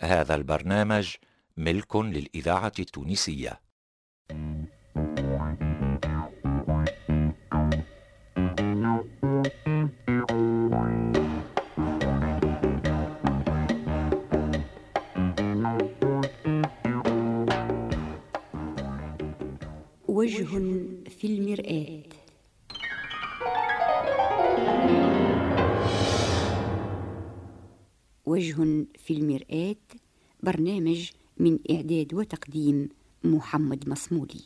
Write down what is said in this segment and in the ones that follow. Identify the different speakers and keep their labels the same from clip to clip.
Speaker 1: هذا البرنامج ملك للإذاعة التونسية.
Speaker 2: وجه في المرآة. وجه في المرآة. برنامج من إعداد وتقديم محمد مصمولي.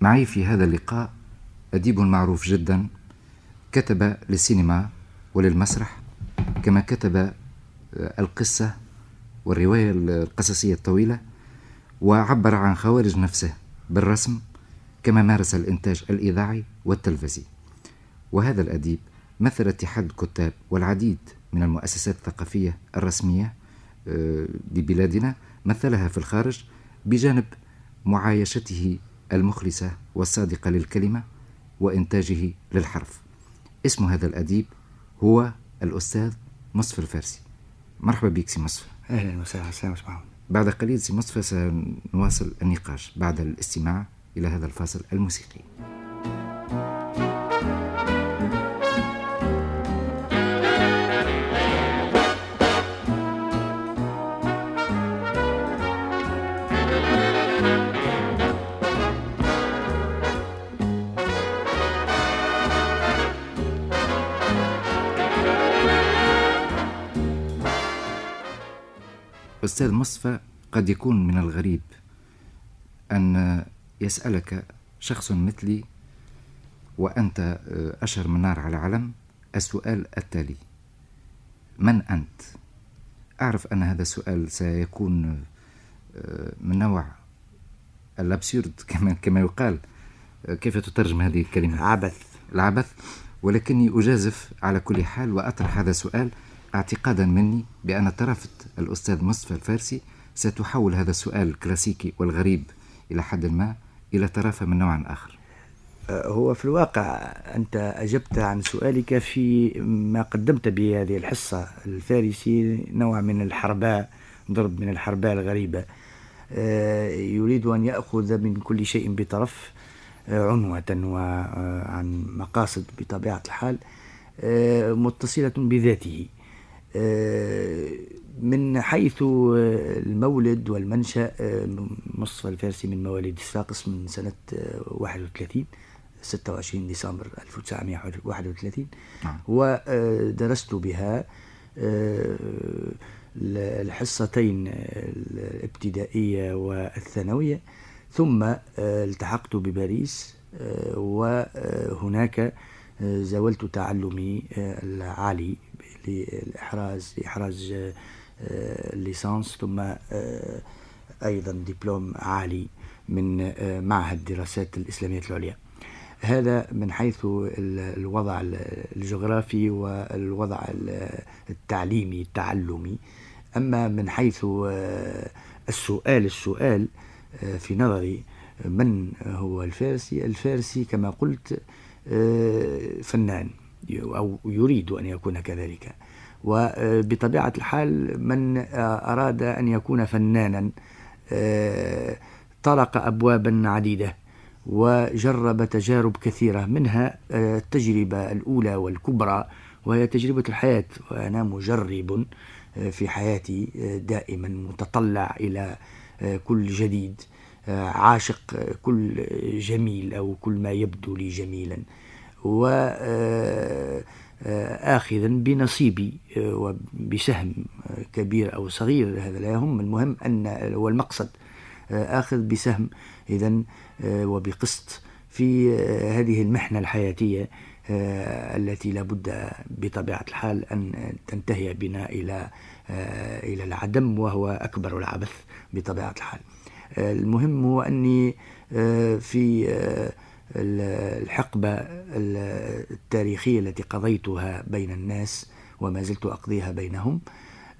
Speaker 3: معي في هذا اللقاء أديب معروف جدا كتب للسينما وللمسرح كما كتب القصة والرواية القصصية الطويلة وعبر عن خوارج نفسه بالرسم كما مارس الإنتاج الإذاعي والتلفزي. وهذا الأديب مثل اتحاد الكتاب والعديد من المؤسسات الثقافية الرسمية لبلادنا مثلها في الخارج بجانب معايشته المخلصة والصادقة للكلمة وإنتاجه للحرف. اسم هذا الأديب هو الأستاذ مصطفى الفارسي. مرحبا بك سي مصطفى
Speaker 4: أهلا وسهلا سي محمد.
Speaker 3: بعد قليل سي مصطفى سنواصل النقاش بعد الاستماع إلى هذا الفاصل الموسيقي. أستاذ مصفى قد يكون من الغريب أن يسألك شخص مثلي وأنت أشهر من نار على علم. السؤال التالي من أنت؟ أعرف أن هذا السؤال سيكون من نوع الأبسيرد كما كما يقال. كيف تترجم هذه الكلمة؟
Speaker 4: عبث
Speaker 3: العبث. ولكني أجازف على كل حال وأطرح هذا السؤال. اعتقادا مني بأن طرافة الأستاذ مصطفى الفارسي ستحول هذا السؤال الكلاسيكي والغريب إلى حد ما إلى طرافة من نوع آخر.
Speaker 4: هو في الواقع أنت أجبت عن سؤالك في ما قدمت به هذه الحصة الفارسي نوع من الحرباء ضرب من الحرباء الغريبة. يريد أن يأخذ من كل شيء بطرف عنوة وعن مقاصد بطبيعة الحال متصلة بذاته. من حيث المولد والمنشأ مصطفى الفارسي من مواليد صفاقس من سنة 31 26 ديسمبر 1931 ودرست بها الحصتين الابتدائية والثانوية. ثم التحقت بباريس وهناك زاولت تعلمي العالي. للإحراز لإحراز الليسانس ثم أيضا دبلوم عالي من معهد الدراسات الإسلامية العليا. هذا من حيث الوضع الجغرافي والوضع التعليمي التعلمي. أما من حيث السؤال السؤال في نظري من هو الفارسي؟ الفارسي كما قلت فنان. أو يريد أن يكون كذلك. وبطبيعة الحال من أراد أن يكون فنانا طرق أبوابا عديدة وجرب تجارب كثيرة منها التجربة الأولى والكبرى وهي تجربة الحياة. وأنا مجرب في حياتي دائما متطلع إلى كل جديد عاشق كل جميل أو كل ما يبدو لي جميلا. وآخذا بنصيبي وبسهم كبير أو صغير هذا لا يهم. المهم أن هو المقصد آخذ بسهم إذا وبقسط في هذه المحنة الحياتية التي لابد بطبيعة الحال أن تنتهي بنا إلى إلى العدم وهو أكبر العبث بطبيعة الحال. المهم هو أني في الحقبة التاريخية التي قضيتها بين الناس وما زلت أقضيها بينهم.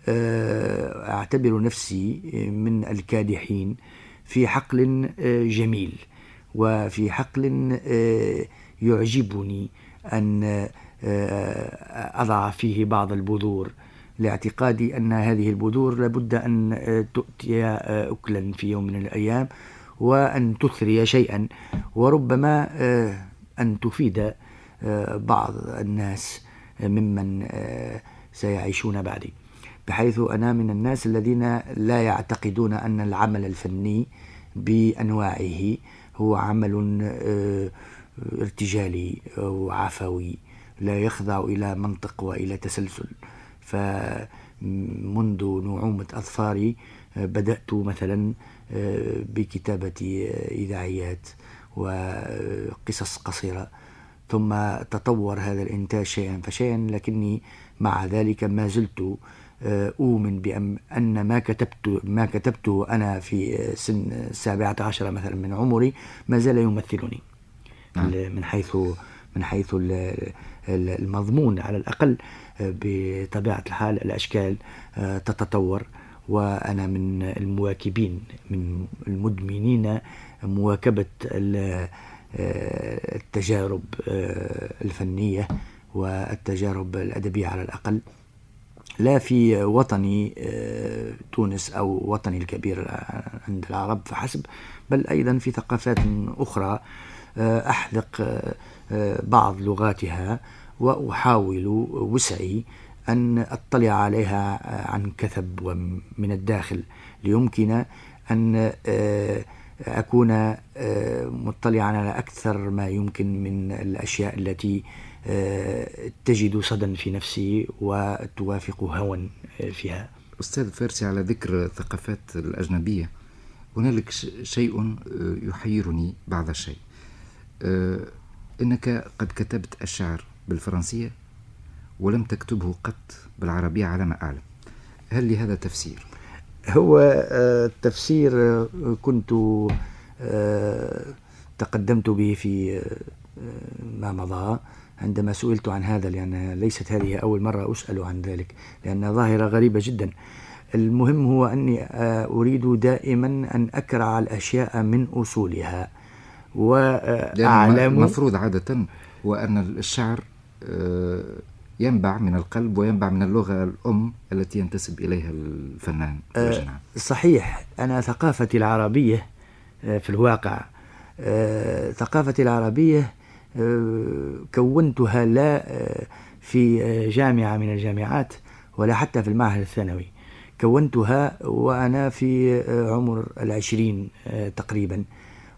Speaker 4: آه، أعتبر نفسي من الكادحين في حقل آه، جميل وفي حقل آه، يعجبني أن أضع فيه بعض البذور. لاعتقادي أن هذه البذور لابد أن تؤتي أكلا في يوم من الأيام. وأن تثري شيئا وربما أن تفيد بعض الناس ممن سيعيشون بعدي. بحيث أنا من الناس الذين لا يعتقدون أن العمل الفني بأنواعه هو عمل آه، ارتجالي أو عفوي لا يخضع إلى منطق وإلى تسلسل. فمنذ نعومة أظفاري آه، بدأت مثلا آه، بكتابة إذاعيات وقصص قصيرة ثم تطور هذا الإنتاج شيئا فشيئا لكني مع ذلك ما زلت آه، أؤمن بأن ما كتبت ما كتبته أنا في سن السابعة عشر مثلا من عمري ما زال يمثلني نعم. من حيث من حيث المضمون على الأقل آه، بطبيعة الحال الأشكال آه، تتطور وأنا من المواكبين من المدمنين مواكبة التجارب الفنية والتجارب الأدبية على الأقل. لا في وطني آه، تونس أو وطني الكبير عند العرب فحسب بل أيضا في ثقافات أخرى آه، آه، بعض لغاتها وأحاول وسعي أن أطلع عليها عن كثب ومن الداخل ليمكن أن أكون مطلعا على أكثر ما يمكن من الأشياء التي تجد صدى في نفسي وتوافق هوى فيها.
Speaker 3: أستاذ فارسي على ذكر الثقافات الأجنبية هنالك شيء يحيرني بعض الشيء. آه، إنك قد كتبت الشعر بالفرنسية ولم تكتبه قط بالعربية على ما أعلم هل لهذا تفسير؟
Speaker 4: هو التفسير آه، آه، كنت تقدمت به في ما مضى عندما سئلت عن هذا لأن ليست هذه أول مرة أسأل عن ذلك لأن ظاهرة غريبة جدا المهم هو أني آه، أريد دائما أن أكرع الأشياء من أصولها
Speaker 3: وأعلم المفروض عادة هو أن الشعر آه، ينبع من القلب وينبع من اللغة الأم التي ينتسب إليها الفنان
Speaker 4: أه صحيح. أنا ثقافتي العربية آه، في الواقع ثقافتي العربية كونتها لا آه، في آه، جامعة من الجامعات ولا حتى في المعهد الثانوي. كونتها وأنا في عمر العشرين تقريبا.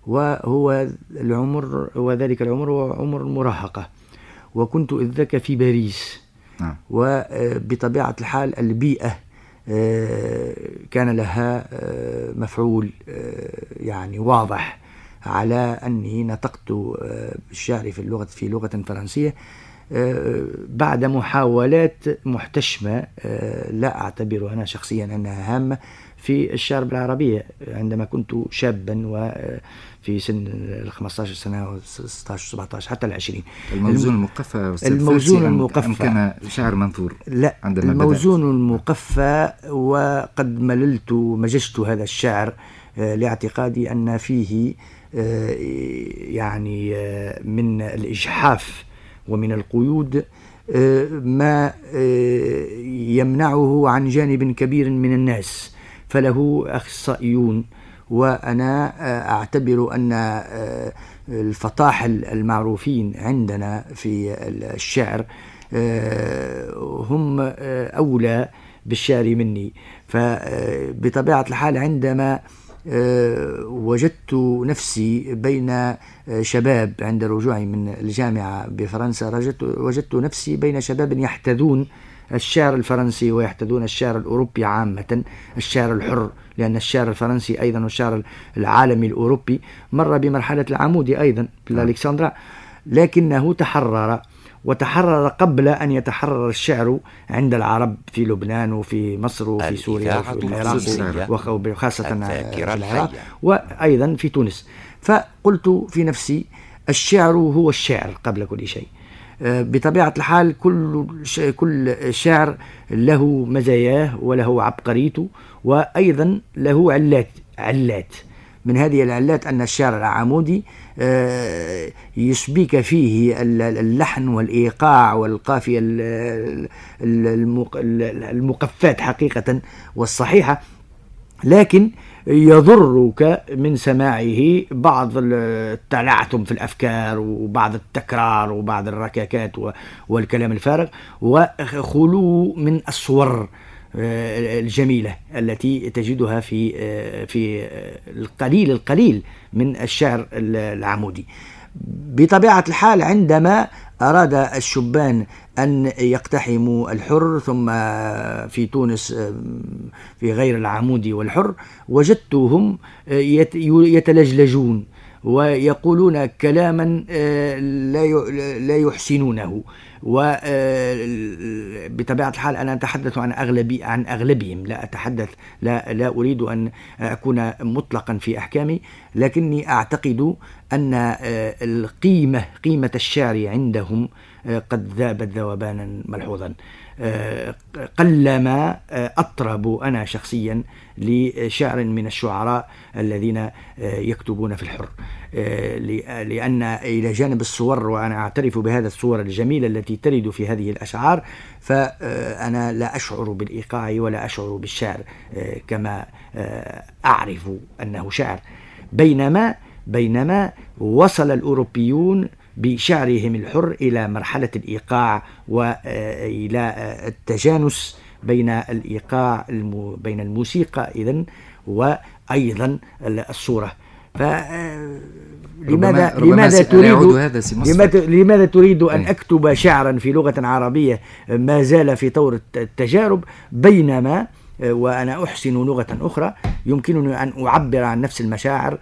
Speaker 4: وهو العمر وذلك العمر هو عمر المراهقة وكنت إذ ذاك في باريس. نعم. وبطبيعة الحال البيئة كان لها مفعول يعني واضح على أني نطقت آه، بالشعر في اللغة في لغة فرنسية. آه، بعد محاولات محتشمة آه، لا أعتبر أنا شخصيا أنها هامة. في الشعر بالعربية عندما كنت شابا وفي سن ال 15 سنة و 16 17 حتى ال 20
Speaker 3: الموزون المقفى
Speaker 4: الموزون المقفى.
Speaker 3: كان شعر منثور
Speaker 4: لا عندما الموزون بدأت. المقفى وقد مللت مججت هذا الشعر لاعتقادي أن فيه آه، يعني آه، من الإجحاف ومن القيود آه، ما يمنعه عن جانب كبير من الناس. فله أخصائيون وأنا أعتبر أن الفطاحل المعروفين عندنا في الشعر هم أولى بالشعر مني. فبطبيعة الحال عندما آه، وجدت نفسي بين آه، شباب عند رجوعي من الجامعة بفرنسا وجدت نفسي بين شباب يحتذون الشعر الفرنسي ويحتذون الشعر الأوروبي عامة الشعر الحر لأن الشعر الفرنسي أيضا والشعر العالمي الأوروبي مر بمرحلة العمودي أيضا في الألكسندرا لكنه تحرر وتحرر قبل أن يتحرر الشعر عند العرب في لبنان وفي مصر وفي سوريا وفي العراق وخاصة في العراق وأيضا في تونس. فقلت في نفسي الشعر هو الشعر قبل كل شيء. بطبيعة الحال كل كل شعر له مزاياه وله عبقريته وأيضا له علات علات. من هذه العلات أن الشعر العمودي آه، يشبيك فيه اللحن والإيقاع والقافية المقفات حقيقة والصحيحة. لكن يضرك من سماعه بعض التلعثم في الأفكار وبعض التكرار وبعض الركاكات والكلام الفارغ وخلو من الصور آه، الجميلة التي تجدها في آه، في القليل القليل من الشعر العمودي. بطبيعة الحال عندما أراد الشبان أن يقتحموا الحر ثم في تونس في غير العمودي والحر وجدتهم يتلجلجون. ويقولون كلاما آه، لا يحسنونه. وبطبيعة آه، الحال أنا أتحدث عن أغلبي عن أغلبهم. لا أتحدث لا لا أريد أن أكون مطلقا في أحكامي لكني أعتقد أن آه، القيمة قيمة الشعر عندهم قد ذابت ذوبانا ملحوظا. آه، قلما آه، أطرب أنا شخصيا لشعر من الشعراء الذين آه، يكتبون في الحر. لأن إلى جانب الصور وأنا أعترف بهذا الصور الجميلة التي ترد في هذه الأشعار فأنا لا أشعر بالإيقاع ولا أشعر بالشعر كما أعرف أنه شعر. بينما بينما وصل الأوروبيون بشعرهم الحر إلى مرحلة الإيقاع وإلى التجانس بين الإيقاع بين الموسيقى إذن وأيضا الصورة ف لماذا لماذا تريد لماذا, لماذا تريد أن إيه. أكتب شعرا في لغة عربية ما زال في طور التجارب بينما وأنا أحسن لغة أخرى يمكنني أن أعبر عن نفس المشاعر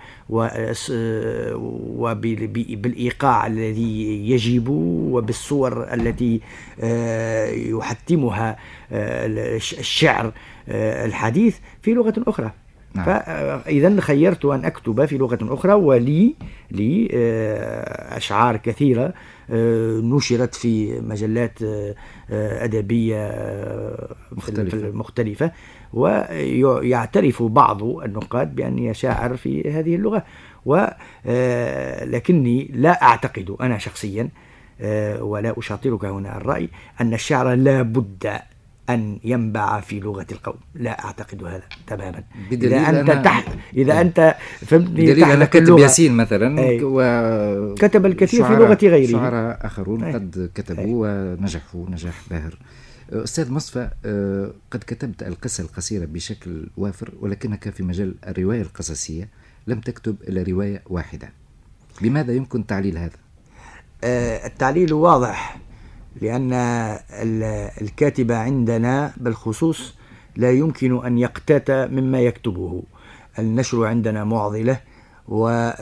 Speaker 4: وبالإيقاع الذي يجب وبالصور التي آه، يحتمها آه، الشعر آه، الحديث في لغة أخرى نعم. فإذا خيرت أن أكتب في لغة أخرى ولي لي أشعار كثيرة نشرت في مجلات أدبية مختلفة, مختلفة. ويعترف بعض النقاد بأني شاعر في هذه اللغة. ولكني لا أعتقد أنا شخصيا ولا أشاطرك هنا الرأي أن الشعر لا بد أن ينبع في لغة القوم. لا أعتقد هذا تماما. إذا أنت تحت إذا أنت
Speaker 3: فهمتني بدليل أنا كتب ياسين مثلا
Speaker 4: و... كتب الكثير في لغة غيره.
Speaker 3: شعراء آخرون أي. قد كتبوا أي. ونجحوا نجاح باهر. أستاذ مصفى آه، قد كتبت القصة القصيرة بشكل وافر ولكنك في مجال الرواية القصصية لم تكتب إلا رواية واحدة. لماذا يمكن تعليل هذا؟
Speaker 4: آه، التعليل واضح. لأن الكاتب عندنا بالخصوص لا يمكن أن يقتات مما يكتبه. النشر عندنا معضلة ومكانة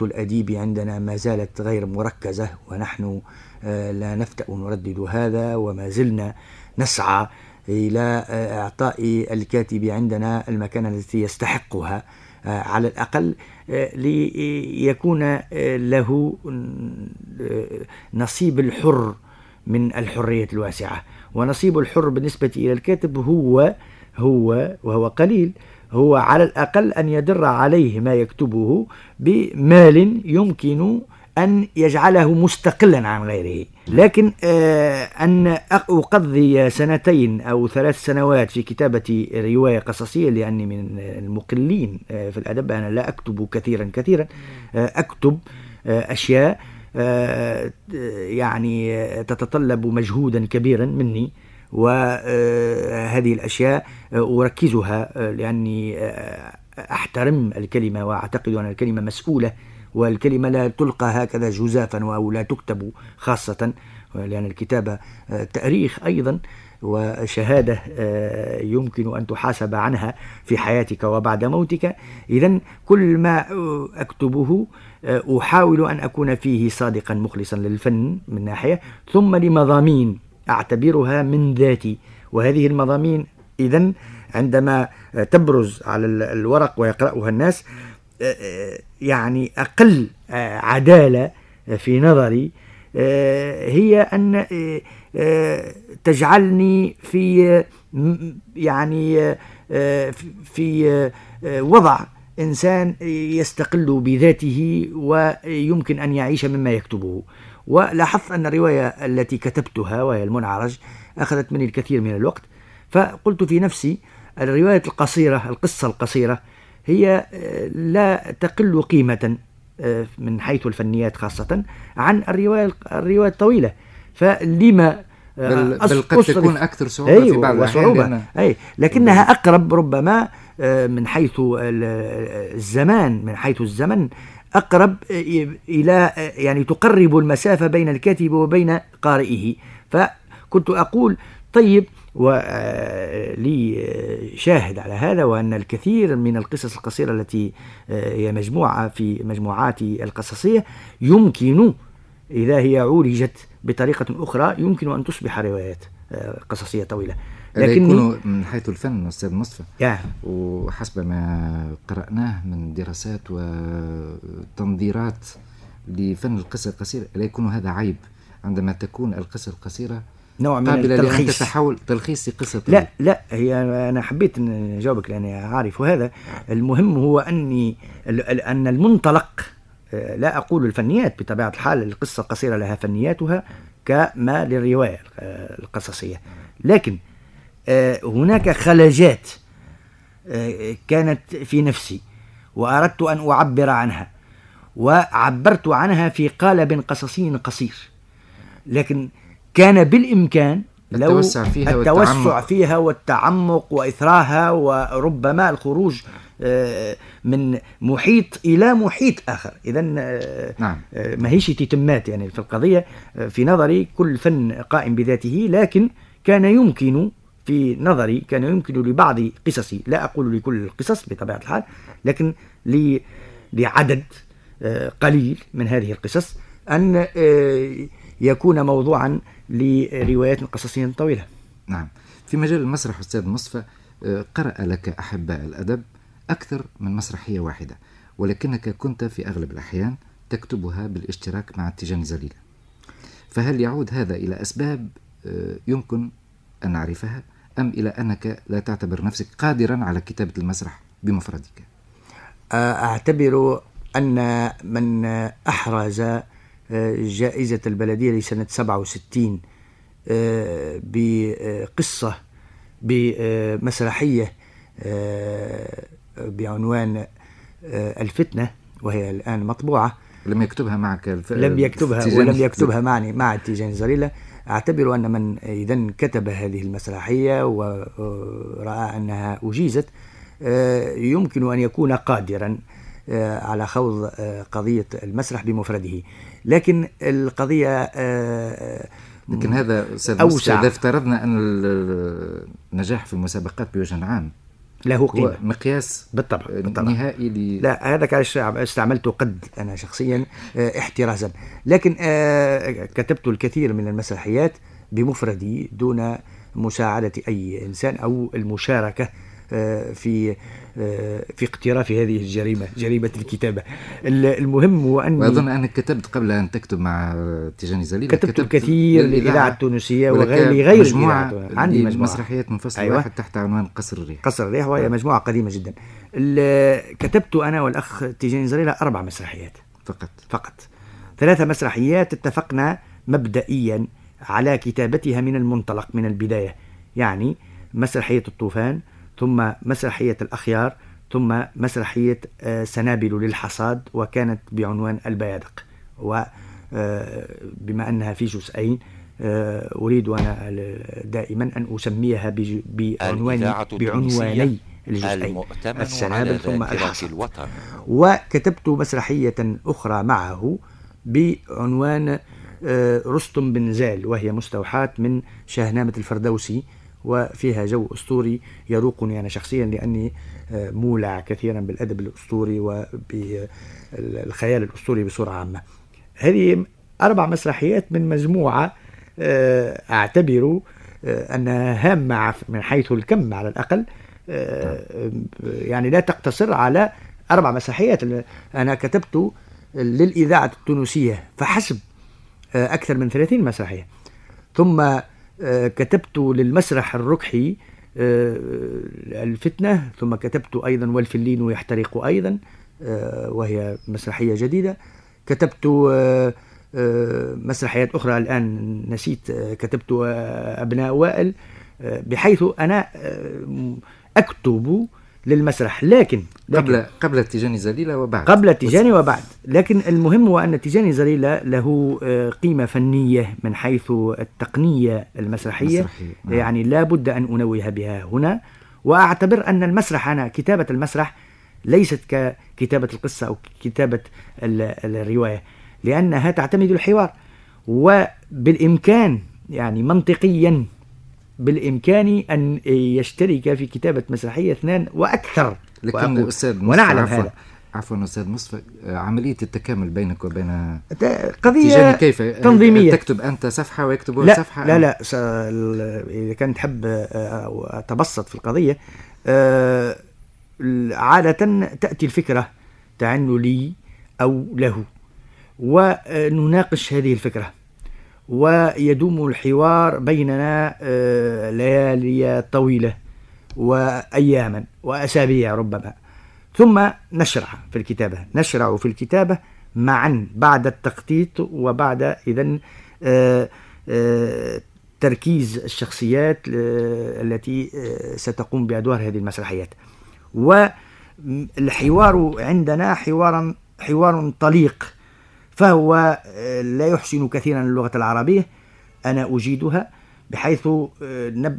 Speaker 4: آه، الأديب عندنا ما زالت غير مركزة ونحن آه، لا نفتأ نردد هذا وما زلنا نسعى إلى آه، إعطاء الكاتب عندنا المكانة التي يستحقها. على الأقل ليكون له نصيب الحر من الحرية الواسعة. ونصيب الحر بالنسبة إلى الكاتب هو هو وهو قليل هو على الأقل أن يدر عليه ما يكتبه بمال يمكن أن يجعله مستقلا عن غيره. لكن آه، أن أقضي سنتين أو ثلاث سنوات في كتابة رواية قصصية لأني من المقلين آه، في الأدب أنا لا أكتب كثيرا كثيرا آه، أكتب أشياء يعني تتطلب مجهودا كبيرا مني وهذه الأشياء أركزها لأني أحترم الكلمة وأعتقد أن الكلمة مسؤولة والكلمة لا تلقى هكذا جزافا أو لا تكتب خاصة لأن الكتابة آه، تأريخ أيضا وشهادة آه، يمكن أن تحاسب عنها في حياتك وبعد موتك. إذا كل ما أكتبه آه، أحاول أن أكون فيه صادقا مخلصا للفن من ناحية. ثم لمضامين أعتبرها من ذاتي وهذه المضامين إذا عندما تبرز على الورق ويقرأها الناس يعني أقل عدالة في نظري هي أن تجعلني في يعني في وضع إنسان يستقل بذاته ويمكن أن يعيش مما يكتبه. ولاحظت أن الرواية التي كتبتها وهي المنعرج أخذت مني الكثير من الوقت فقلت في نفسي الرواية القصيرة القصة القصيرة هي لا تقل قيمة من حيث الفنيات خاصة عن الرواية الرواية الطويلة. فلما
Speaker 3: بل, بل قد تكون أكثر صعوبة أيوه في بعض الأحيان
Speaker 4: أي لكنها أقرب ربما آه، من حيث الزمان من حيث الزمن أقرب إلى يعني تقرب المسافة بين الكاتب وبين قارئه. فكنت أقول طيب ولي آه، شاهد على هذا وأن الكثير من القصص القصيرة التي آه، هي مجموعة في مجموعاتي القصصية يمكن إذا هي عولجت بطريقة أخرى يمكن أن تصبح روايات قصصية طويلة.
Speaker 3: لكن يكون من حيث الفن أستاذ مصطفى. yeah. وحسب ما قرأناه من دراسات وتنظيرات لفن القصة القصيرة لا يكون هذا عيب. عندما تكون القصة القصيرة
Speaker 4: نوع من التلخيص.
Speaker 3: تحول تلخيص قصة
Speaker 4: لا لا هي أنا حبيت أن أجاوبك لأني عارف وهذا المهم هو أني أن المنطلق آه، لا أقول الفنيات بطبيعة الحال القصة القصيرة لها فنياتها كما للرواية القصصية. لكن آه، هناك خلجات آه، كانت في نفسي وأردت أن أعبر عنها وعبرت عنها في قالب قصصي قصير. لكن كان بالإمكان
Speaker 3: لو التوسع فيها
Speaker 4: التوسع والتعمق. فيها والتعمق وإثراها وربما الخروج آه، من محيط إلى محيط آخر إذا نعم. ما هيش تتمات يعني في القضية في نظري كل فن قائم بذاته لكن كان يمكن في نظري كان يمكن لبعض قصصي لا أقول لكل القصص بطبيعة الحال لكن لعدد آه، قليل من هذه القصص أن آه، يكون موضوعا لروايات قصصية طويلة.
Speaker 3: نعم. في مجال المسرح أستاذ مصطفى آه، قرأ لك أحباء الأدب أكثر من مسرحية واحدة ولكنك كنت في أغلب الأحيان تكتبها بالاشتراك مع التيجان زليلة فهل يعود هذا إلى أسباب يمكن أن نعرفها؟ أم إلى أنك لا تعتبر نفسك قادرا على كتابة المسرح بمفردك؟
Speaker 4: أعتبر أن من أحرز جائزة البلدية لسنة 67 بقصة بمسرحية بعنوان الفتنة وهي الآن مطبوعة.
Speaker 3: لم يكتبها معك
Speaker 4: الف... لم يكتبها ولم يكتبها معني مع تيجان زريلة أعتبر أن من إذا كتب هذه المسرحية ورأى أنها أجيزت آه، يمكن أن يكون قادرا آه، على خوض آه، قضية المسرح بمفرده. لكن القضية
Speaker 3: لكن هذا أوسع. إذا افترضنا أن النجاح في المسابقات بوجه عام
Speaker 4: له قيمة.
Speaker 3: مقياس
Speaker 4: بالطبع, بالطبع.
Speaker 3: نهائي ل...
Speaker 4: لا هذا كان استعملته قد أنا شخصيا آه، احترازا. لكن آه، كتبت الكثير من المسرحيات بمفردي دون مساعدة أي إنسان أو المشاركة آه، في آه، في اقتراف هذه الجريمة جريمة الكتابة. المهم هو أني
Speaker 3: وأظن أنك كتبت قبل أن تكتب مع تيجاني زليل
Speaker 4: كتبت, كتبت الكثير للإذاعة. التونسية وغير لغير
Speaker 3: مجموعة عندي مجموعة. مسرحيات منفصلة أيوة. واحد تحت عنوان قصر الريح.
Speaker 4: قصر الريح وهي مجموعة قديمة جدا. كتبت أنا والأخ تيجاني زليل أربع مسرحيات.
Speaker 3: فقط.
Speaker 4: فقط. ثلاثة مسرحيات اتفقنا مبدئيا على كتابتها من المنطلق من البداية. يعني مسرحية الطوفان ثم مسرحية الأخيار ثم مسرحية آه، سنابل للحصاد وكانت بعنوان البيادق. وبما آه، أنها في جزئين آه، أريد أنا دائما أن أسميها بعنوان بعنواني
Speaker 1: الجزئين السنابل ثم الحصاد.
Speaker 4: وكتبت مسرحية أخرى معه بعنوان رستم بن زال وهي مستوحاة من شاهنامة الفردوسي. وفيها جو أسطوري يروقني أنا شخصيا لأني آه، مولع كثيرا بالأدب الأسطوري وبالخيال الأسطوري بصورة عامة. هذه أربع مسرحيات من مجموعة آه، أعتبر آه، أنها هامة من حيث الكم على الأقل يعني لا تقتصر على أربع مسرحيات أنا كتبت للإذاعة التونسية فحسب أكثر من 30 مسرحية. ثم كتبت للمسرح الركحي الفتنة ثم كتبت أيضا والفلين يحترق أيضا وهي مسرحية جديدة. كتبت مسرحيات أخرى الآن نسيت كتبت أبناء وائل بحيث أنا أكتب للمسرح. لكن,
Speaker 3: لكن قبل قبل تيجاني زليلة وبعد.
Speaker 4: قبل تيجاني وبعد. لكن المهم هو أن تيجاني زليلة له قيمة فنية من حيث التقنية المسرحية. مسرحية. نعم. يعني لا بد أن أنوه بها هنا. وأعتبر أن المسرح أنا كتابة المسرح ليست ككتابة القصة أو كتابة الرواية لأنها تعتمد الحوار. وبالإمكان يعني منطقيا بالإمكان أن يشترك في كتابة مسرحية اثنان وأكثر.
Speaker 3: لكن أستاذ ونعلم هذا. عفوا أستاذ مصطفى عملية التكامل بينك وبين
Speaker 4: قضية
Speaker 3: كيف؟
Speaker 4: تنظيمية.
Speaker 3: تكتب أنت صفحة ويكتب
Speaker 4: لا
Speaker 3: صفحة؟
Speaker 4: لا لا إذا كنت تحب أتبسط في القضية آه، عادة تأتي الفكرة تعنو لي أو له ونناقش هذه الفكرة. ويدوم الحوار بيننا آه، ليالي طويلة وأياما وأسابيع ربما. ثم نشرع في الكتابة نشرع في الكتابة معا بعد التخطيط وبعد إذن آه، آه، تركيز الشخصيات التي ستقوم بأدوار هذه المسرحيات. والحوار عندنا حوارا حوار طليق فهو آه، لا يحسن كثيرا اللغة العربية. أنا أجيدها بحيث آه،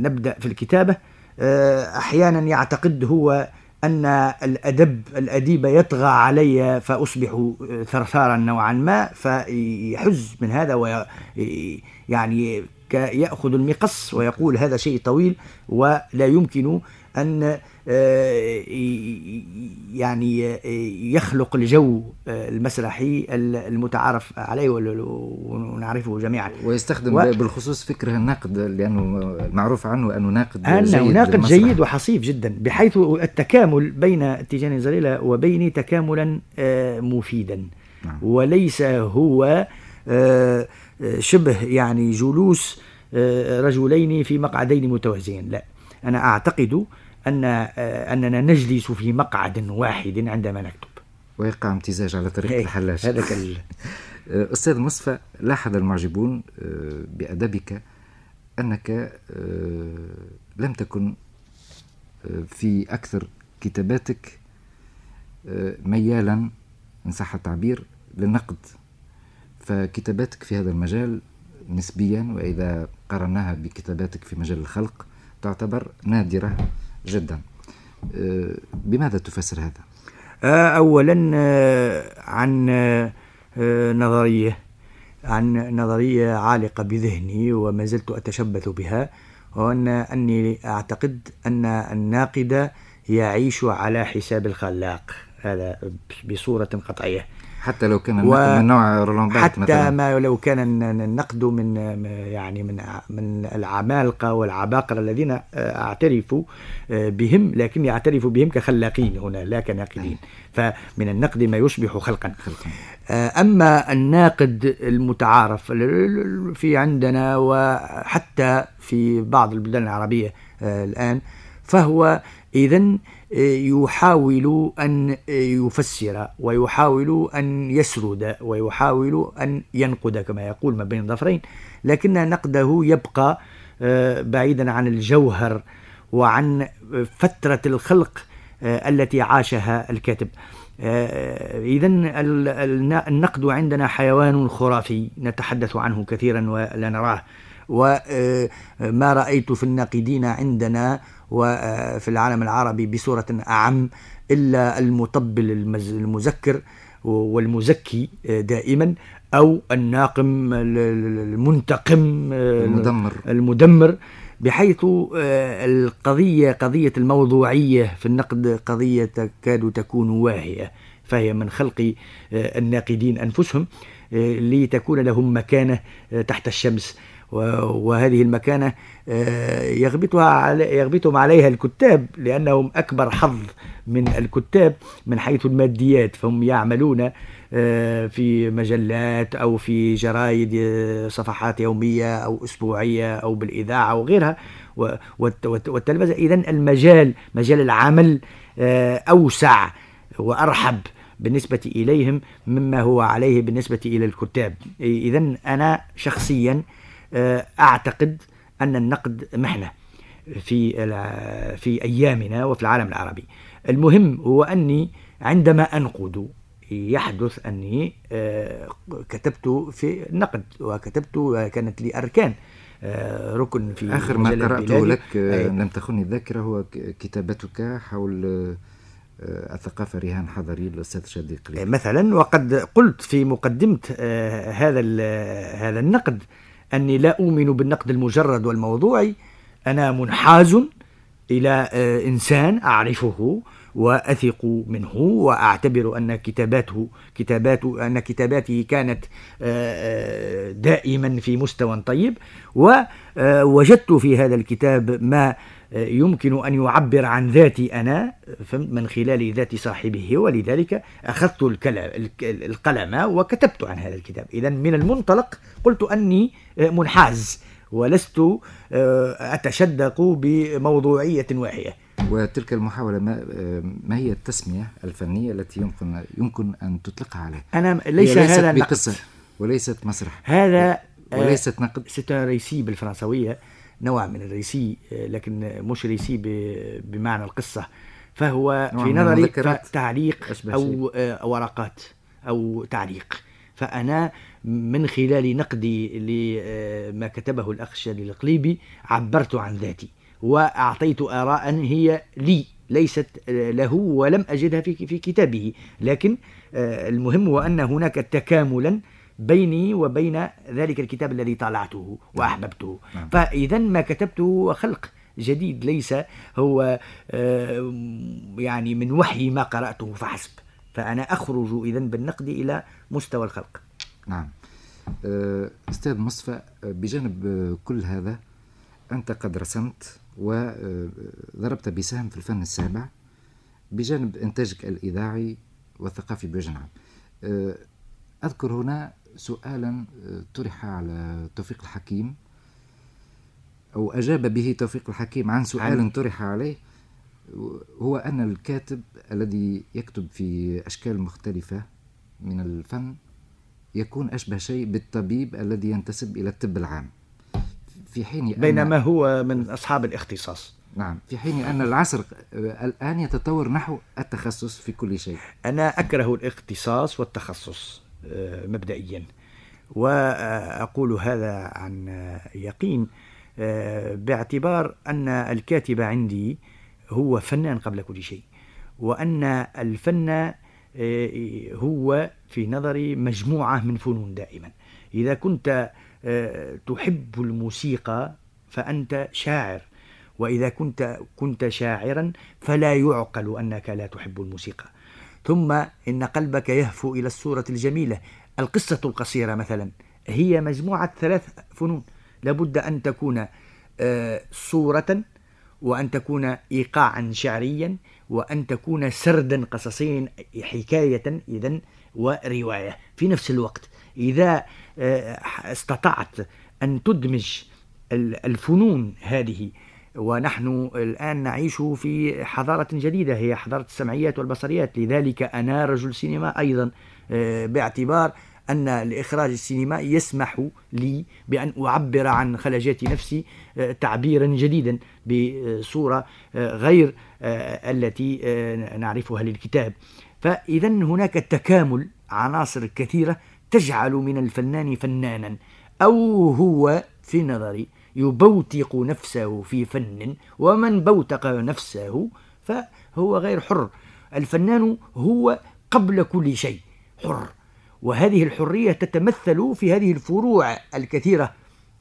Speaker 4: نبدأ في الكتابة. آه، أحيانا يعتقد هو أن الأدب الأديب يطغى علي فأصبح ثرثارا نوعا ما فيحز من هذا ويعني يأخذ المقص ويقول هذا شيء طويل ولا يمكن أن يعني آه، يخلق الجو آه، المسرحي المتعارف عليه ونعرفه جميعا.
Speaker 3: ويستخدم و... بالخصوص فكره الناقد لأنه معروف عنه أنه ناقد أنه
Speaker 4: جيد ناقد جيد وحصيف جدا بحيث التكامل بين تيجان زليلة وبيني تكاملا مفيدا. نعم. وليس هو شبه يعني جلوس رجلين في مقعدين متوازيين. لا أنا أعتقد أن آه، أننا نجلس في مقعد واحد عندما نكتب.
Speaker 3: ويقع امتزاج على طريقة الحلاج. هذا آه، أستاذ مصفى لاحظ المعجبون آه، بأدبك أنك لم تكن في أكثر كتاباتك ميالا إن صح التعبير للنقد. فكتاباتك في هذا المجال نسبيا وإذا قرناها بكتاباتك في مجال الخلق تعتبر نادرة. جدا. آه، بماذا تفسر هذا؟
Speaker 4: آه، أولا آه، عن نظرية عن نظرية عالقة بذهني وما زلت أتشبث بها وأن أني أعتقد أن الناقد يعيش على حساب الخلاق. هذا بصورة قطعية.
Speaker 3: حتى لو كان النقد. من نوع رولان
Speaker 4: حتى مثلا. ما لو كان النقد من يعني من من العمالقة والعباقرة الذين اعترف بهم لكني اعترف بهم كخلاقين هنا لا كناقدين فمن النقد ما يصبح خلقا خلقا أما الناقد المتعارف في عندنا وحتى في بعض البلدان العربية الآن فهو اذا يحاول أن يفسر ويحاول أن يسرد ويحاول أن ينقد كما يقول ما بين الظفرين لكن نقده يبقى آه، بعيدا عن الجوهر وعن فترة الخلق آه، التي عاشها الكاتب. آه، إذا النقد عندنا حيوان خرافي نتحدث عنه كثيرا ولا نراه. وما رأيت في الناقدين عندنا وفي العالم العربي بصورة أعم إلا المطبل المذكر والمزكي دائما أو الناقم المنتقم
Speaker 3: المدمر.
Speaker 4: المدمر بحيث القضية قضية الموضوعية في النقد قضية تكاد تكون واهية فهي من خلق الناقدين أنفسهم لتكون لهم مكانة تحت الشمس. وهذه المكانة يغبطها يغبطهم عليها الكتاب لأنهم أكبر حظ من الكتاب من حيث الماديات. فهم يعملون آه، في مجلات أو في جرائد آه، صفحات يومية أو أسبوعية أو بالإذاعة أو غيرها. والتلفزة. إذا المجال مجال العمل آه، أوسع وأرحب بالنسبة إليهم مما هو عليه بالنسبة إلى الكتاب. إذا أنا شخصيا أعتقد أن النقد محنة في في أيامنا وفي العالم العربي. المهم هو أني عندما أنقد يحدث أني آه، كتبت في النقد وكتبت كانت لي أركان آه، ركن في
Speaker 3: آخر ما قرأته لك آه، لم تخني الذاكرة هو كتابتك حول الثقافة رهان حضري للأستاذ شادي قليل
Speaker 4: مثلا وقد قلت في مقدمة هذا هذا النقد أني لا أؤمن بالنقد المجرد والموضوعي. أنا منحاز إلى إنسان أعرفه وأثق منه وأعتبر أن كتاباته كتابات أن كتاباته كانت آه، آه، دائما في مستوى طيب. ووجدت في هذا الكتاب ما يمكن أن يعبر عن ذاتي أنا من خلال ذات صاحبه. ولذلك أخذت القلم وكتبت عن هذا الكتاب. إذا من المنطلق قلت أني منحاز ولست آه، أتشدق بموضوعية واحدة.
Speaker 3: وتلك المحاولة ما, ما هي التسمية الفنية التي يمكن يمكن أن تطلقها عليه؟
Speaker 4: أنا ليس هذا
Speaker 3: بقصة وليست مسرح.
Speaker 4: هذا
Speaker 3: آه، وليست نقد.
Speaker 4: سيت ريسي بالفرنسوية نوع من الريسي آه، لكن مش ريسي بمعنى القصة. فهو في نظري تعليق أو آه، ورقات أو تعليق. فأنا من خلال نقدي لما كتبه الأخ الشادي القليبي عبرت عن ذاتي. وأعطيت آراء هي لي ليست له ولم أجدها في في كتابه. لكن آه، المهم هو أن هناك تكاملا بيني وبين ذلك الكتاب الذي طالعته وأحببته. نعم. فإذا ما كتبته هو خلق جديد ليس هو آه، يعني من وحي ما قرأته فحسب. فأنا أخرج إذا بالنقد إلى مستوى الخلق.
Speaker 3: نعم. آه، أستاذ مصطفى بجانب كل هذا أنت قد رسمت وضربت بسهم في الفن السابع بجانب إنتاجك الإذاعي والثقافي بوجه عام أه، أذكر هنا سؤالا أه، طرح على توفيق الحكيم أو أجاب به توفيق الحكيم عن سؤال طرح عليه. هو أن الكاتب الذي يكتب في أشكال مختلفة من الفن يكون أشبه شيء بالطبيب الذي ينتسب إلى الطب العام.
Speaker 4: في حين بينما هو من أصحاب الاختصاص.
Speaker 3: نعم في حين أن العصر الآن يتطور نحو التخصص في كل شيء.
Speaker 4: أنا أكره الاختصاص والتخصص آه، مبدئيا. وأقول هذا عن يقين آه، باعتبار أن الكاتب عندي هو فنان قبل كل شيء وأن الفن آه، هو في نظري مجموعة من فنون دائما. إذا كنت تحب الموسيقى فأنت شاعر وإذا كنت كنت شاعرا فلا يعقل أنك لا تحب الموسيقى. ثم إن قلبك يهفو إلى الصورة الجميلة. القصة القصيرة مثلا هي مجموعة ثلاث فنون. لابد أن تكون آه، صورة وأن تكون إيقاعا شعريا وأن تكون سردا قصصيا حكاية إذن ورواية. في نفس الوقت إذا استطعت أن تدمج الفنون هذه. ونحن الآن نعيش في حضارة جديدة هي حضارة السمعيات والبصريات. لذلك أنا رجل سينما أيضا آه، باعتبار أن الإخراج السينمائي يسمح لي بأن أعبر عن خلجات نفسي آه، تعبيرا جديدا بصورة غير التي نعرفها للكتاب. فإذا هناك تكامل عناصر كثيرة تجعل من الفنان فنانا أو هو في نظري يبوتق نفسه في فن ومن بوتق نفسه فهو غير حر. الفنان هو قبل كل شيء حر وهذه الحرية تتمثل في هذه الفروع الكثيرة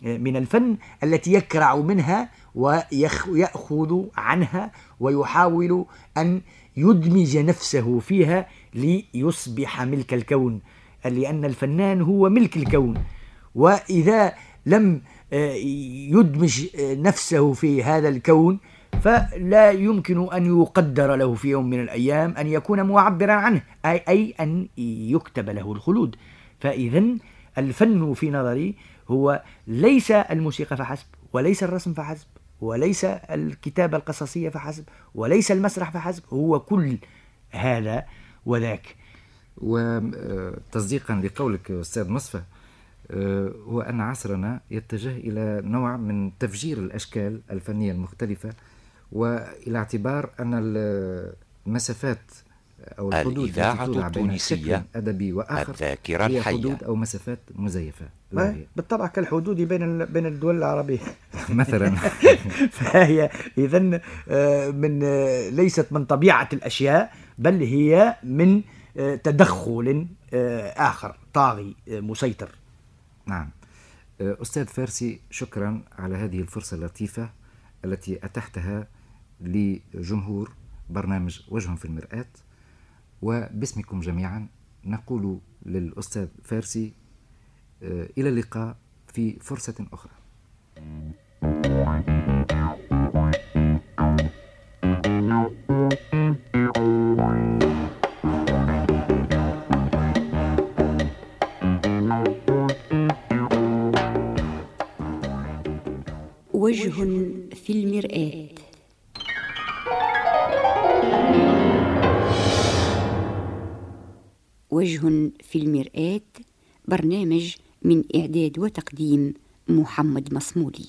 Speaker 4: من الفن التي يكرع منها ويأخذ عنها ويحاول أن يدمج نفسه فيها ليصبح ملك الكون. لأن الفنان هو ملك الكون وإذا لم يدمج نفسه في هذا الكون فلا يمكن أن يقدر له في يوم من الأيام أن يكون معبرا عنه أي, أي أن يكتب له الخلود. فإذا الفن في نظري هو ليس الموسيقى فحسب وليس الرسم فحسب وليس الكتابة القصصية فحسب وليس المسرح فحسب هو كل هذا وذاك.
Speaker 3: وتصديقا لقولك أستاذ مصفى آه، هو أن عصرنا يتجه إلى نوع من تفجير الأشكال الفنية المختلفة وإلى اعتبار أن المسافات
Speaker 1: أو الحدود الإذاعة التونسية
Speaker 3: أدبي وآخر
Speaker 1: الذاكرة
Speaker 3: هي الحية. حدود أو مسافات مزيفة.
Speaker 4: بالطبع كالحدود بين بين الدول العربية.
Speaker 3: مثلا.
Speaker 4: فهي إذا آه، من آه، ليست من طبيعة الأشياء بل هي من تدخل آخر طاغي مسيطر.
Speaker 3: نعم. أستاذ فارسي شكرا على هذه الفرصة اللطيفة التي أتحتها لجمهور برنامج وجه في المرآة. وباسمكم جميعا نقول للأستاذ فارسي آه، إلى اللقاء في فرصة أخرى.
Speaker 2: وجه في المرآة. وجه في المرآة برنامج من إعداد وتقديم محمد مصمولي